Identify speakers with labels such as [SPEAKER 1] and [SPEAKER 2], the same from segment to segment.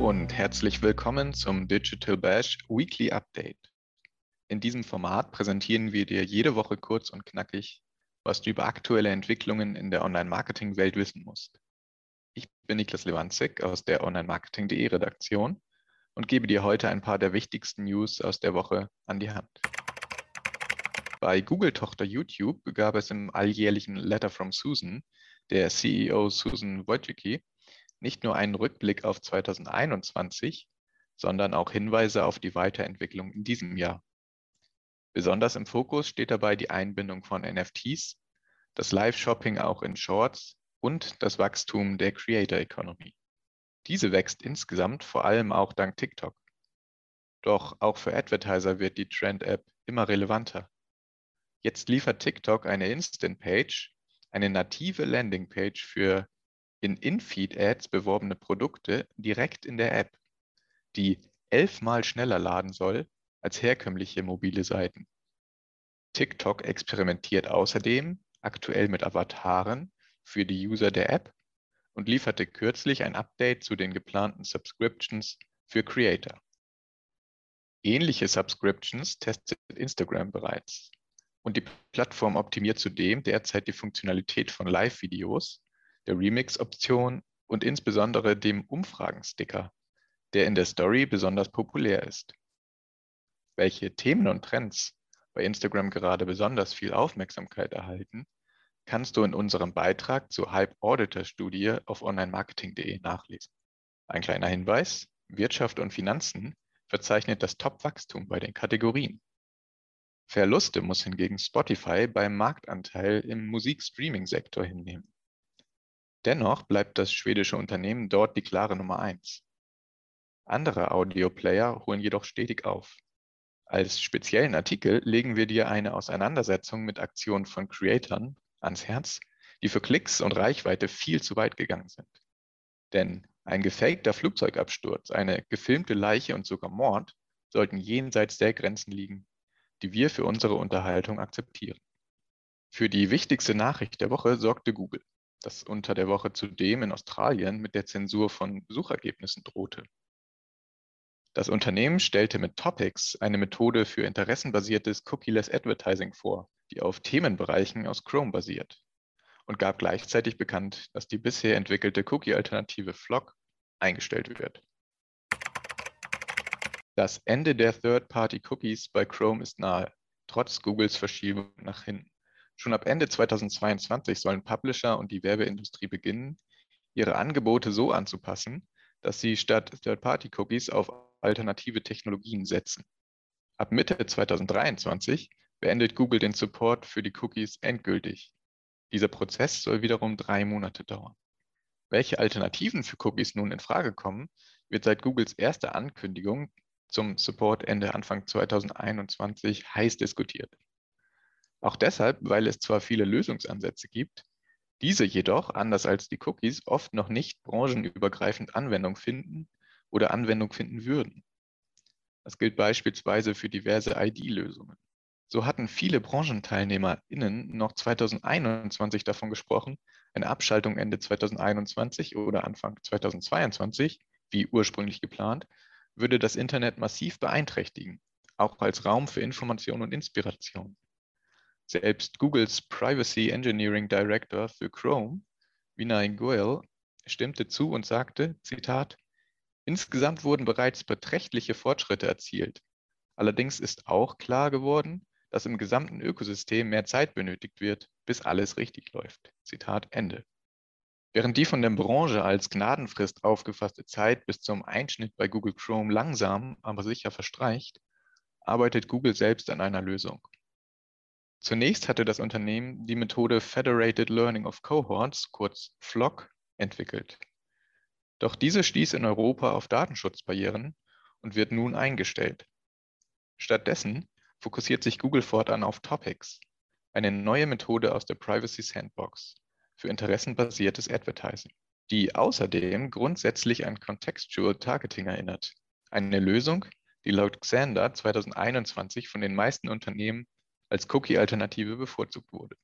[SPEAKER 1] und herzlich willkommen zum Digital Bash Weekly Update. In diesem Format präsentieren wir dir jede Woche kurz und knackig, was du über aktuelle Entwicklungen in der Online-Marketing-Welt wissen musst. Ich bin Niklas Lewandzig aus der Online-Marketing.de Redaktion und gebe dir heute ein paar der wichtigsten News aus der Woche an die Hand. Bei Google-Tochter YouTube gab es im alljährlichen Letter from Susan, der CEO Susan Wojcicki, nicht nur einen Rückblick auf 2021, sondern auch Hinweise auf die Weiterentwicklung in diesem Jahr. Besonders im Fokus steht dabei die Einbindung von NFTs, das Live-Shopping auch in Shorts und das Wachstum der Creator Economy. Diese wächst insgesamt vor allem auch dank TikTok. Doch auch für Advertiser wird die Trend-App immer relevanter. Jetzt liefert TikTok eine Instant-Page, eine native Landing-Page für in In-Feed-Ads beworbene Produkte direkt in der App, die elfmal schneller laden soll als herkömmliche mobile Seiten. TikTok experimentiert außerdem aktuell mit Avataren für die User der App und lieferte kürzlich ein Update zu den geplanten Subscriptions für Creator. Ähnliche Subscriptions testet Instagram bereits. Und die Plattform optimiert zudem derzeit die Funktionalität von Live-Videos, der Remix-Option und insbesondere dem Umfragen-Sticker, der in der Story besonders populär ist. Welche Themen und Trends bei Instagram gerade besonders viel Aufmerksamkeit erhalten, kannst du in unserem Beitrag zur Hype Auditor Studie auf onlinemarketing.de nachlesen. Ein kleiner Hinweis, Wirtschaft und Finanzen verzeichnet das Top-Wachstum bei den Kategorien. Verluste muss hingegen Spotify beim Marktanteil im Musikstreaming-Sektor hinnehmen. Dennoch bleibt das schwedische Unternehmen dort die klare Nummer eins. Andere Audioplayer holen jedoch stetig auf. Als speziellen Artikel legen wir dir eine Auseinandersetzung mit Aktionen von Creatoren ans Herz, die für Klicks und Reichweite viel zu weit gegangen sind. Denn ein gefakter Flugzeugabsturz, eine gefilmte Leiche und sogar Mord sollten jenseits der Grenzen liegen, die wir für unsere Unterhaltung akzeptieren. Für die wichtigste Nachricht der Woche sorgte Google, das unter der Woche zudem in Australien mit der Zensur von Suchergebnissen drohte. Das Unternehmen stellte mit Topics eine Methode für interessenbasiertes Cookie-less Advertising vor, die auf Themenbereichen aus Chrome basiert und gab gleichzeitig bekannt, dass die bisher entwickelte Cookie-Alternative Flock eingestellt wird. Das Ende der Third-Party-Cookies bei Chrome ist nahe, trotz Googles Verschiebung nach hinten. Schon ab Ende 2022 sollen Publisher und die Werbeindustrie beginnen, ihre Angebote so anzupassen, dass sie statt Third-Party-Cookies auf alternative Technologien setzen. Ab Mitte 2023 beendet Google den Support für die Cookies endgültig. Dieser Prozess soll wiederum drei Monate dauern. Welche Alternativen für Cookies nun in Frage kommen, wird seit Googles erster Ankündigung zum Support Ende Anfang 2021 heiß diskutiert. Auch deshalb, weil es zwar viele Lösungsansätze gibt, diese jedoch, anders als die Cookies, oft noch nicht branchenübergreifend Anwendung finden oder Anwendung finden würden. Das gilt beispielsweise für diverse ID-Lösungen. So hatten viele BranchenteilnehmerInnen noch 2021 davon gesprochen, eine Abschaltung Ende 2021 oder Anfang 2022, wie ursprünglich geplant, würde das Internet massiv beeinträchtigen, auch als Raum für Information und Inspiration. Selbst Googles Privacy Engineering Director für Chrome, Vinay Goyal, stimmte zu und sagte, Zitat, Insgesamt wurden bereits beträchtliche Fortschritte erzielt. Allerdings ist auch klar geworden, dass im gesamten Ökosystem mehr Zeit benötigt wird, bis alles richtig läuft. Zitat Ende. Während die von der Branche als Gnadenfrist aufgefasste Zeit bis zum Einschnitt bei Google Chrome langsam, aber sicher verstreicht, arbeitet Google selbst an einer Lösung. Zunächst hatte das Unternehmen die Methode Federated Learning of Cohorts, kurz FLOC, entwickelt. Doch diese stieß in Europa auf Datenschutzbarrieren und wird nun eingestellt. Stattdessen fokussiert sich Google fortan auf Topics, eine neue Methode aus der Privacy Sandbox für interessenbasiertes Advertising, die außerdem grundsätzlich an Contextual Targeting erinnert. Eine Lösung, die laut Xander 2021 von den meisten Unternehmen als Cookie-Alternative bevorzugt wurde.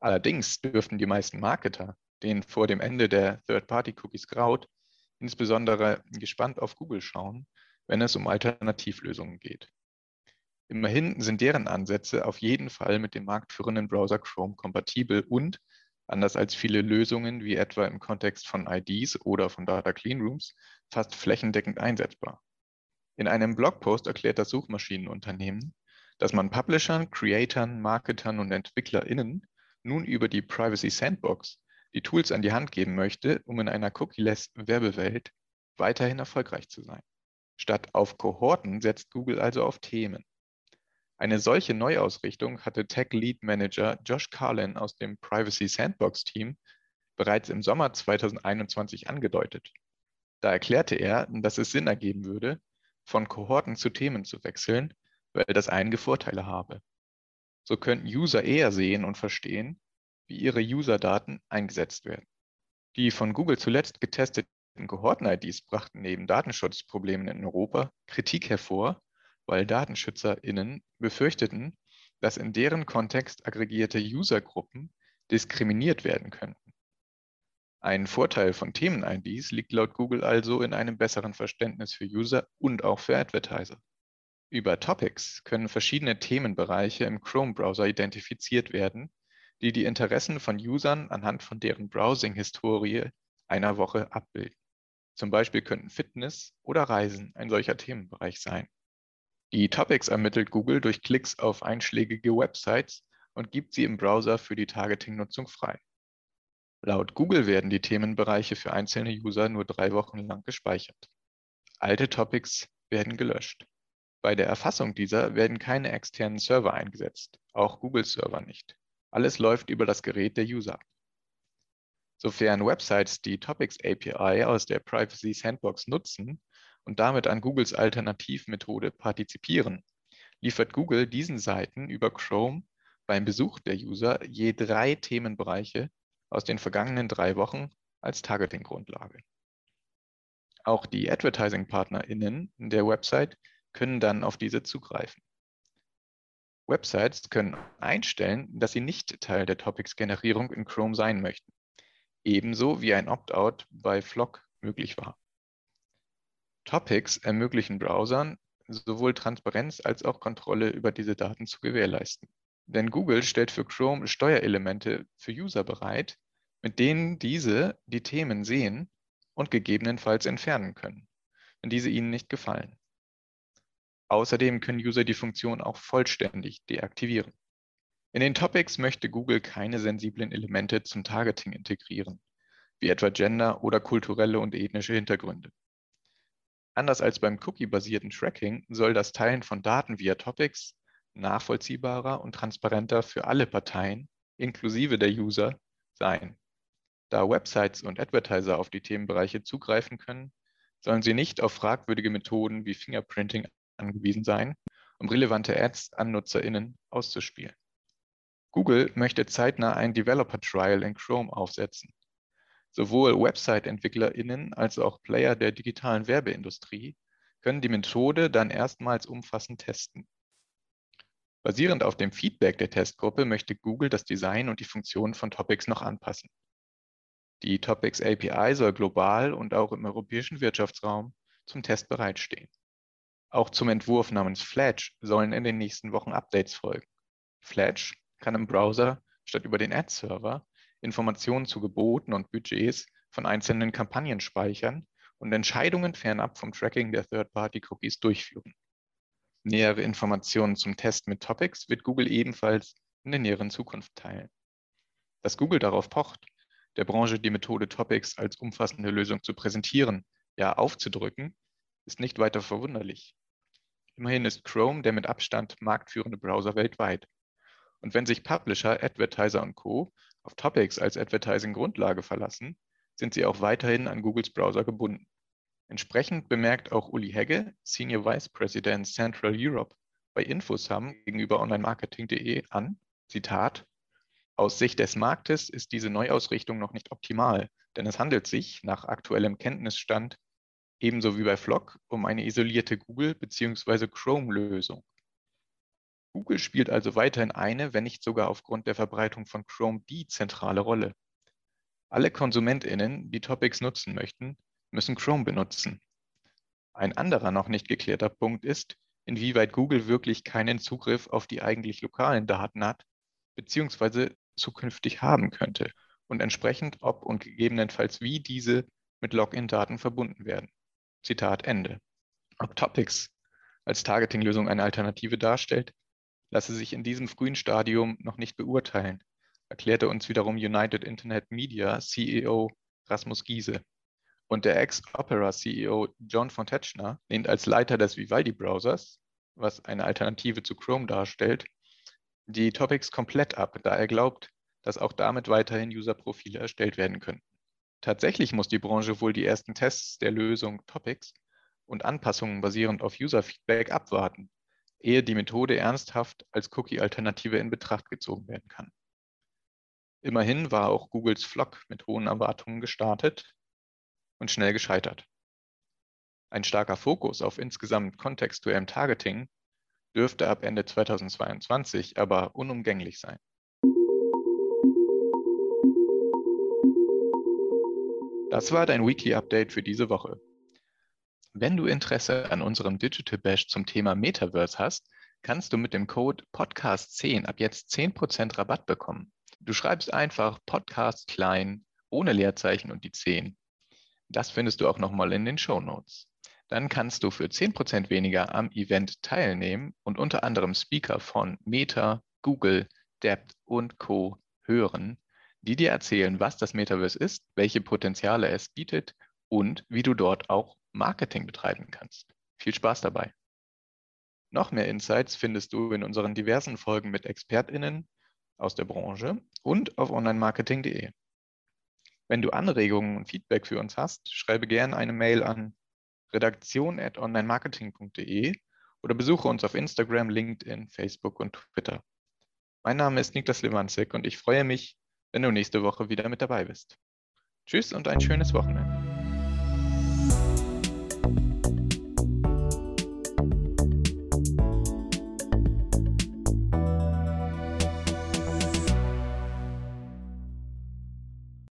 [SPEAKER 1] Allerdings dürften die meisten Marketer, denen vor dem Ende der Third-Party-Cookies graut, insbesondere gespannt auf Google schauen, wenn es um Alternativlösungen geht. Immerhin sind deren Ansätze auf jeden Fall mit dem marktführenden Browser Chrome kompatibel und, anders als viele Lösungen wie etwa im Kontext von IDs oder von Data Cleanrooms, fast flächendeckend einsetzbar. In einem Blogpost erklärt das Suchmaschinenunternehmen, dass man Publishern, Creatern, Marketern und EntwicklerInnen nun über die Privacy Sandbox die Tools an die Hand geben möchte, um in einer cookieless Werbewelt weiterhin erfolgreich zu sein. Statt auf Kohorten setzt Google also auf Themen. Eine solche Neuausrichtung hatte Tech Lead Manager Josh Carlin aus dem Privacy Sandbox Team bereits im Sommer 2021 angedeutet. Da erklärte er, dass es Sinn ergeben würde, von Kohorten zu Themen zu wechseln, weil das einige Vorteile habe. So könnten User eher sehen und verstehen, wie ihre User-Daten eingesetzt werden. Die von Google zuletzt getesteten Kohorten-IDs brachten neben Datenschutzproblemen in Europa Kritik hervor, weil DatenschützerInnen befürchteten, dass in deren Kontext aggregierte Usergruppen diskriminiert werden könnten. Ein Vorteil von Themen-IDs liegt laut Google also in einem besseren Verständnis für User und auch für Advertiser. Über Topics können verschiedene Themenbereiche im Chrome-Browser identifiziert werden, die die Interessen von Usern anhand von deren Browsing-Historie einer Woche abbilden. Zum Beispiel könnten Fitness oder Reisen ein solcher Themenbereich sein. Die Topics ermittelt Google durch Klicks auf einschlägige Websites und gibt sie im Browser für die Targeting-Nutzung frei. Laut Google werden die Themenbereiche für einzelne User nur drei Wochen lang gespeichert. Alte Topics werden gelöscht. Bei der Erfassung dieser werden keine externen Server eingesetzt, auch Google-Server nicht. Alles läuft über das Gerät der User. Sofern Websites die Topics API aus der Privacy Sandbox nutzen und damit an Googles Alternativmethode partizipieren, liefert Google diesen Seiten über Chrome beim Besuch der User je drei Themenbereiche aus den vergangenen drei Wochen als Targeting-Grundlage. Auch die Advertising-PartnerInnen der Website können dann auf diese zugreifen. Websites können einstellen, dass sie nicht Teil der Topics-Generierung in Chrome sein möchten, ebenso wie ein Opt-out bei Flock möglich war. Topics ermöglichen Browsern, sowohl Transparenz als auch Kontrolle über diese Daten zu gewährleisten. Denn Google stellt für Chrome Steuerelemente für User bereit, mit denen diese die Themen sehen und gegebenenfalls entfernen können, wenn diese ihnen nicht gefallen. Außerdem können User die Funktion auch vollständig deaktivieren. In den Topics möchte Google keine sensiblen Elemente zum Targeting integrieren, wie etwa Gender oder kulturelle und ethnische Hintergründe. Anders als beim cookie-basierten Tracking soll das Teilen von Daten via Topics nachvollziehbarer und transparenter für alle Parteien, inklusive der User, sein. Da Websites und Advertiser auf die Themenbereiche zugreifen können, sollen sie nicht auf fragwürdige Methoden wie Fingerprinting angewiesen sein, um relevante Ads an NutzerInnen auszuspielen. Google möchte zeitnah ein Developer Trial in Chrome aufsetzen. Sowohl Website-EntwicklerInnen als auch Player der digitalen Werbeindustrie können die Methode dann erstmals umfassend testen. Basierend auf dem Feedback der Testgruppe möchte Google das Design und die Funktionen von Topics noch anpassen. Die Topics API soll global und auch im europäischen Wirtschaftsraum zum Test bereitstehen. Auch zum Entwurf namens Fledge sollen in den nächsten Wochen Updates folgen. Fledge kann im Browser statt über den Ad-Server Informationen zu Geboten und Budgets von einzelnen Kampagnen speichern und Entscheidungen fernab vom Tracking der Third-Party-Cookies durchführen. Nähere Informationen zum Test mit Topics wird Google ebenfalls in der näheren Zukunft teilen. Dass Google darauf pocht, der Branche die Methode Topics als umfassende Lösung zu präsentieren, ja aufzudrücken, ist nicht weiter verwunderlich. Immerhin ist Chrome der mit Abstand marktführende Browser weltweit. Und wenn sich Publisher, Advertiser und Co. auf Topics als Advertising-Grundlage verlassen, sind sie auch weiterhin an Googles Browser gebunden. Entsprechend bemerkt auch Uli Hegge, Senior Vice President Central Europe bei Infosum gegenüber onlinemarketing.de an, Zitat, aus Sicht des Marktes ist diese Neuausrichtung noch nicht optimal, denn es handelt sich nach aktuellem Kenntnisstand ebenso wie bei Flock um eine isolierte Google- bzw. Chrome-Lösung. Google spielt also weiterhin eine, wenn nicht sogar aufgrund der Verbreitung von Chrome die zentrale Rolle. Alle KonsumentInnen, die Topics nutzen möchten, müssen Chrome benutzen. Ein anderer noch nicht geklärter Punkt ist, inwieweit Google wirklich keinen Zugriff auf die eigentlich lokalen Daten hat, beziehungsweise zukünftig haben könnte und entsprechend ob und gegebenenfalls wie diese mit Login-Daten verbunden werden. Zitat Ende. Ob Topics als Targeting-Lösung eine Alternative darstellt, lasse sich in diesem frühen Stadium noch nicht beurteilen, erklärte uns wiederum United Internet Media CEO Rasmus Giese. Und der Ex-Opera-CEO John Fontechner lehnt als Leiter des Vivaldi-Browsers, was eine Alternative zu Chrome darstellt, die Topics komplett ab, da er glaubt, dass auch damit weiterhin User-Profile erstellt werden könnten. Tatsächlich muss die Branche wohl die ersten Tests der Lösung Topics und Anpassungen basierend auf User-Feedback abwarten, ehe die Methode ernsthaft als Cookie-Alternative in Betracht gezogen werden kann. Immerhin war auch Googles Flock mit hohen Erwartungen gestartet und schnell gescheitert. Ein starker Fokus auf insgesamt kontextuellem Targeting dürfte ab Ende 2022 aber unumgänglich sein. Das war dein Weekly Update für diese Woche. Wenn du Interesse an unserem Digital Bash zum Thema Metaverse hast, kannst du mit dem Code Podcast10 ab jetzt 10% Rabatt bekommen. Du schreibst einfach Podcast klein, ohne Leerzeichen und die 10. Das findest du auch nochmal in den Show Notes. Dann kannst du für 10% weniger am Event teilnehmen und unter anderem Speaker von Meta, Google, Depth und Co. hören, die dir erzählen, was das Metaverse ist, welche Potenziale es bietet und wie du dort auch Marketing betreiben kannst. Viel Spaß dabei. Noch mehr Insights findest du in unseren diversen Folgen mit ExpertInnen aus der Branche und auf onlinemarketing.de. Wenn du Anregungen und Feedback für uns hast, schreibe gerne eine Mail an redaktion.onlinemarketing.de oder besuche uns auf Instagram, LinkedIn, Facebook und Twitter. Mein Name ist Niklas Lewandzek und ich freue mich, wenn du nächste Woche wieder mit dabei bist. Tschüss und ein schönes Wochenende.